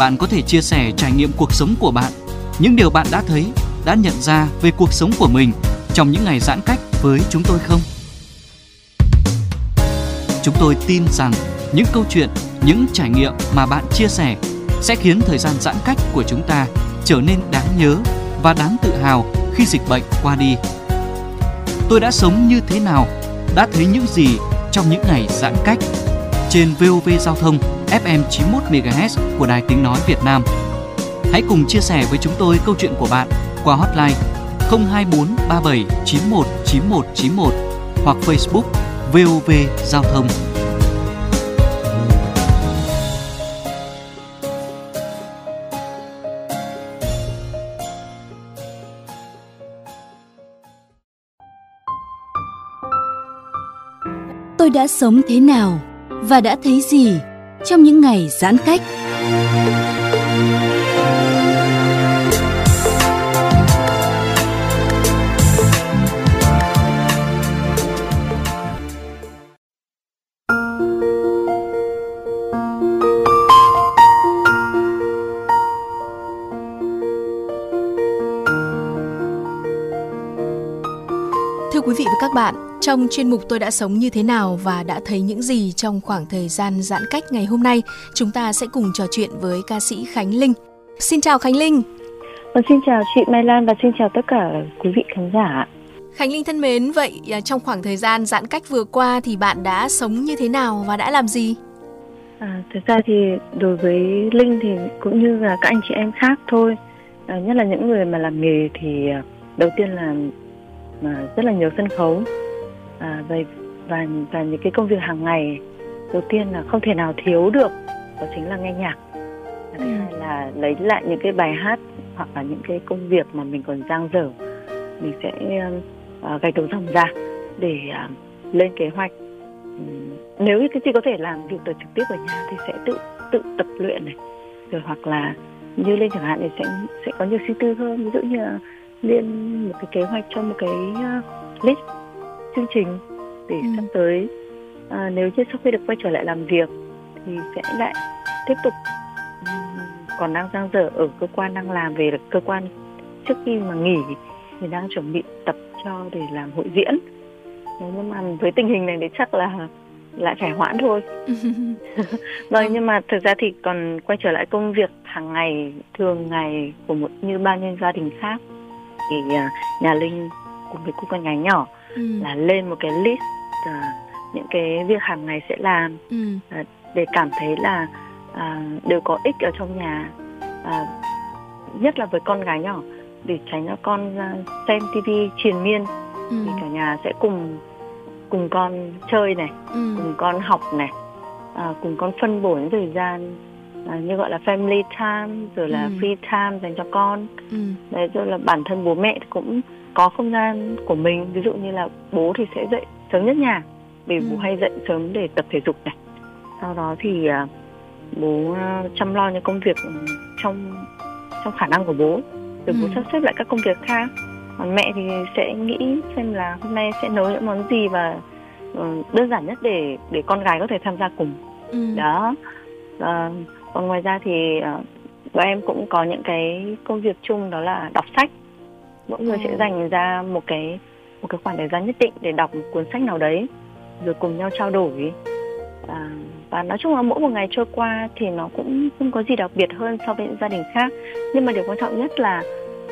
Bạn có thể chia sẻ trải nghiệm cuộc sống của bạn, những điều bạn đã thấy, đã nhận ra về cuộc sống của mình trong những ngày giãn cách với chúng tôi không? Chúng tôi tin rằng những câu chuyện, những trải nghiệm mà bạn chia sẻ sẽ khiến thời gian giãn cách của chúng ta trở nên đáng nhớ và đáng tự hào khi dịch bệnh qua đi. Tôi đã sống như thế nào, đã thấy những gì trong những ngày giãn cách trên VOV Giao thông FM 91 MHz của Đài Tiếng nói Việt Nam. Hãy cùng chia sẻ với chúng tôi câu chuyện của bạn qua hotline 024 37 91 91 91 hoặc Facebook VOV Giao thông. tôi đã sống thế nào và đã thấy gì trong những ngày giãn cách. Thưa quý vị và các bạn, trong chuyên mục Tôi đã sống như thế nào và đã thấy những gì trong khoảng thời gian giãn cách ngày hôm nay, chúng ta sẽ cùng trò chuyện với ca sĩ Khánh Linh. Xin chào Khánh Linh. Vâng, xin chào chị Mai Lan và xin chào tất cả quý vị khán giả. Khánh Linh thân mến, vậy à, trong khoảng thời gian giãn cách vừa qua thì bạn đã sống như thế nào và đã làm gì? À, thực ra thì đối với Linh thì cũng như là các anh chị em khác thôi, à, nhất là những người mà làm nghề thì à, đầu tiên là mà rất là nhiều sân khấu à, và, và và những cái công việc hàng ngày đầu tiên là không thể nào thiếu được đó chính là nghe nhạc. Và thứ Ừ. hai là lấy lại những cái bài hát hoặc là những cái công việc mà mình còn dang dở mình sẽ uh, gạch đầu dòng ra để uh, lên kế hoạch. Ừm, nếu như cái gì có thể làm việc được trực tiếp ở nhà thì sẽ tự tự tập luyện này. Rồi hoặc là như lên chẳng hạn thì sẽ sẽ có nhiều suy tư hơn. Ví dụ như là lên một cái kế hoạch cho một cái uh, list chương trình để Ừ. sắp tới à, nếu như sau khi được quay trở lại làm việc thì sẽ lại tiếp tục còn đang dang dở ở cơ quan đang làm về được cơ quan trước khi mà nghỉ thì đang chuẩn bị tập cho để làm hội diễn nhưng mà với tình hình này thì chắc là lại phải hoãn thôi vâng Ừ. nhưng mà thực ra thì còn quay trở lại công việc hàng ngày thường ngày của một như bao nhiêu gia đình khác thì à, nhà linh cùng với cô con gái nhỏ ừ. là lên một cái list à, những cái việc hàng ngày sẽ làm Ừ. để cảm thấy là à, đều có ích ở trong nhà à, nhất là với con gái nhỏ để tránh cho con à, xem tivi triền miên Ừ. thì cả nhà sẽ cùng cùng con chơi này Ừ. cùng con học này à, cùng con phân bổ những thời gian à, như gọi là family time rồi là Ừ. free time dành cho con Ừ. đấy rồi là bản thân bố mẹ thì cũng có không gian của mình ví dụ như là bố thì sẽ dậy sớm nhất nhà vì Ừ. bố hay dậy sớm để tập thể dục này sau đó thì à, bố à, chăm lo những công việc trong trong khả năng của bố rồi bố Ừ. sắp xếp lại các công việc khác còn mẹ thì sẽ nghĩ xem là hôm nay sẽ nấu những món gì và ừ, đơn giản nhất để để con gái có thể tham gia cùng Ừ. đó Ờ, còn ngoài ra thì ờ, bọn em cũng có những cái công việc chung đó là đọc sách. Mỗi người Ồ. sẽ dành ra một cái một cái khoảng thời gian nhất định để đọc một cuốn sách nào đấy rồi cùng nhau trao đổi. À, và nói chung là mỗi một ngày trôi qua thì nó cũng không có gì đặc biệt hơn so với những gia đình khác. Nhưng mà điều quan trọng nhất là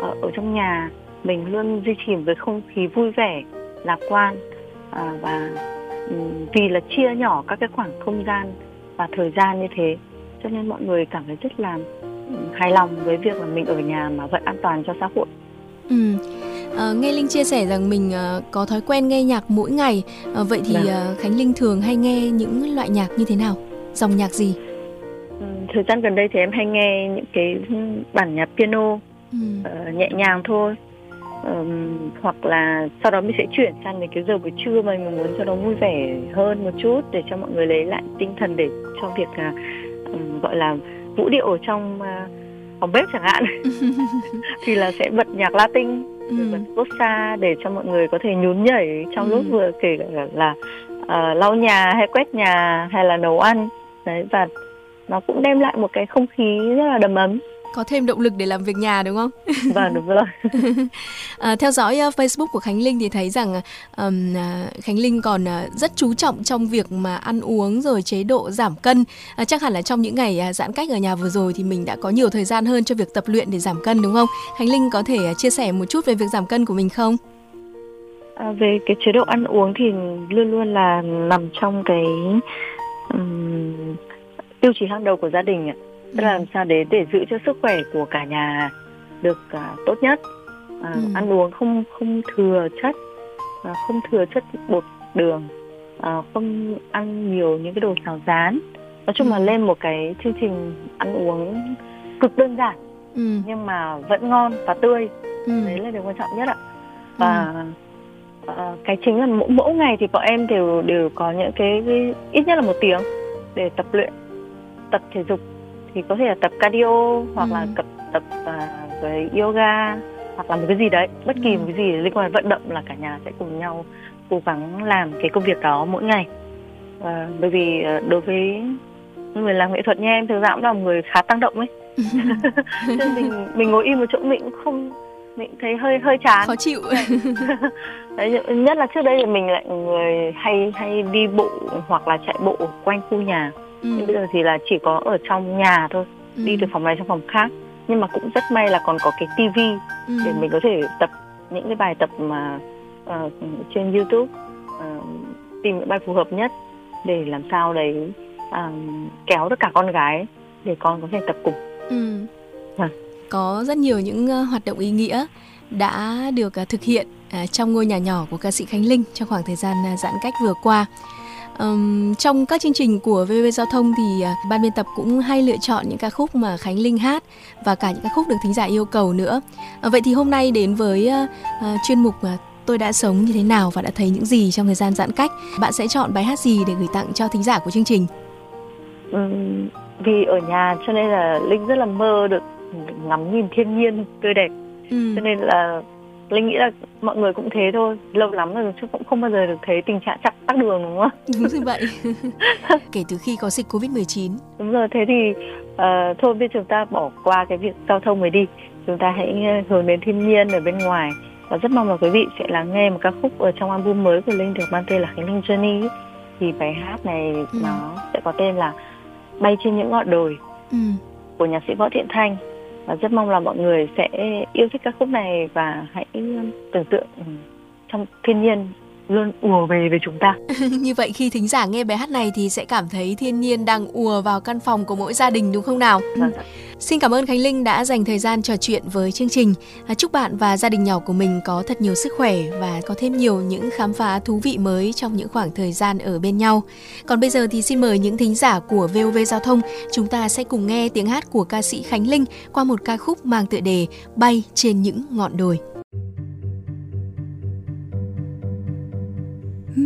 ờ, ở trong nhà mình luôn duy trì cái không khí vui vẻ lạc quan. À, và vì là chia nhỏ các cái khoảng không gian và thời gian như thế cho nên mọi người cảm thấy rất là ừm, hài lòng với việc là mình ở nhà mà vẫn an toàn cho xã hội Ừ. Ờ, nghe Linh chia sẻ rằng mình ờ, có thói quen nghe nhạc mỗi ngày. Ờ, vậy thì ờ, Khánh Linh thường hay nghe những loại nhạc như thế nào? Dòng nhạc gì? thời gian gần đây thì em hay nghe những cái bản nhạc piano ừ. uh, nhẹ nhàng thôi um, hoặc là sau đó mình sẽ chuyển sang những cái giờ buổi trưa mà mình muốn cho nó vui vẻ hơn một chút để cho mọi người lấy lại tinh thần để cho việc uh, um, gọi là vũ điệu ở trong uh, phòng bếp chẳng hạn thì là sẽ bật nhạc Latin ừ. bật bossa để cho mọi người có thể nhún nhảy trong ừ. lúc vừa kể là, là uh, lau nhà hay quét nhà hay là nấu ăn đấy và nó cũng đem lại một cái không khí rất là đầm ấm có thêm động lực để làm việc nhà đúng không? Vâng đúng rồi. à, theo dõi uh, Facebook của Khánh Linh thì thấy rằng um, uh, Khánh Linh còn uh, rất chú trọng trong việc mà ăn uống rồi chế độ giảm cân. À, chắc hẳn là trong những ngày uh, giãn cách ở nhà vừa rồi thì mình đã có nhiều thời gian hơn cho việc tập luyện để giảm cân đúng không? Khánh Linh có thể uh, chia sẻ một chút về việc giảm cân của mình không? À, về cái chế độ ăn uống thì luôn luôn là nằm trong cái um, tiêu chí hàng đầu của gia đình ạ tức là làm sao để để giữ cho sức khỏe của cả nhà được uh, tốt nhất uh, ừ. ăn uống không không thừa chất uh, không thừa chất bột đường uh, không ăn nhiều những cái đồ xào rán nói chung ừ. là lên một cái chương trình ăn uống cực đơn giản ừ. nhưng mà vẫn ngon và tươi ừ. đấy là điều quan trọng nhất ạ và ừ. uh, cái chính là mỗi, mỗi ngày thì bọn em đều đều có những cái, cái ít nhất là một tiếng để tập luyện tập thể dục thì có thể là tập cardio hoặc ừ. là tập tập uh, với yoga hoặc là một cái gì đấy. Bất kỳ ừ. một cái gì liên quan đến vận động là cả nhà sẽ cùng nhau cố gắng làm cái công việc đó mỗi ngày. Uh, bởi vì uh, đối với người làm nghệ thuật như em thực ra cũng là một người khá tăng động ấy. Nên mình mình ngồi im một chỗ mình cũng không mình thấy hơi hơi chán. Khó chịu. Đấy, nhất là trước đây thì mình lại người hay hay đi bộ hoặc là chạy bộ quanh khu nhà ừ. nhưng bây giờ thì là chỉ có ở trong nhà thôi ừ. đi từ phòng này sang phòng khác nhưng mà cũng rất may là còn có cái tivi ừ. để mình có thể tập những cái bài tập mà uh, trên youtube uh, tìm những bài phù hợp nhất để làm sao đấy um, kéo tất cả con gái để con có thể tập cùng ừ. à. có rất nhiều những uh, hoạt động ý nghĩa đã được uh, thực hiện uh, trong ngôi nhà nhỏ của ca sĩ Khánh Linh trong khoảng thời gian uh, giãn cách vừa qua Um, trong các chương trình của VV Giao thông thì uh, ban biên tập cũng hay lựa chọn những ca khúc mà Khánh Linh hát và cả những ca khúc được thính giả yêu cầu nữa. Uh, vậy thì hôm nay đến với uh, uh, chuyên mục uh, tôi đã sống như thế nào và đã thấy những gì trong thời gian giãn cách, bạn sẽ chọn bài hát gì để gửi tặng cho thính giả của chương trình? Ừ, vì ở nhà cho nên là Linh rất là mơ được ngắm nhìn thiên nhiên tươi đẹp. Ừ. Cho nên là linh nghĩ là mọi người cũng thế thôi lâu lắm rồi chứ cũng không bao giờ được thấy tình trạng chặt tắc đường đúng không? Đúng như vậy. Kể từ khi có dịch covid 19 đúng rồi thế thì uh, thôi bây chúng ta bỏ qua cái việc giao thông mới đi. Chúng ta hãy ờ, hướng đến thiên nhiên ở bên ngoài. Và rất mong là quý vị sẽ lắng nghe một ca khúc ở trong album mới của linh được mang tên là khánh linh journey thì bài hát này ừ. nó sẽ có tên là bay trên những ngọn đồi ừ. của nhạc sĩ võ thiện thanh và rất mong là mọi người sẽ yêu thích các khúc này và hãy tưởng tượng ừ, trong thiên nhiên luôn ùa về với chúng ta. Như vậy khi thính giả nghe bài hát này thì sẽ cảm thấy thiên nhiên đang ùa vào căn phòng của mỗi gia đình đúng không nào? Vâng. Xin cảm ơn Khánh Linh đã dành thời gian trò chuyện với chương trình. À, chúc bạn và gia đình nhỏ của mình có thật nhiều sức khỏe và có thêm nhiều những khám phá thú vị mới trong những khoảng thời gian ở bên nhau. Còn bây giờ thì xin mời những thính giả của VOV Giao thông, chúng ta sẽ cùng nghe tiếng hát của ca sĩ Khánh Linh qua một ca khúc mang tựa đề Bay trên những ngọn đồi.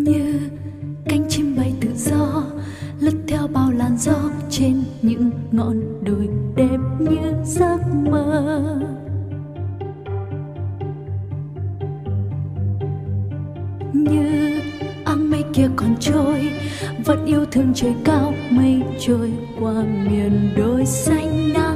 Như cánh chim bay tự do, lướt theo bao làn gió trên những ngọn đồi đẹp như giấc mơ. Như áng mây kia còn trôi, vẫn yêu thương trời cao mây trôi qua miền đồi xanh nắng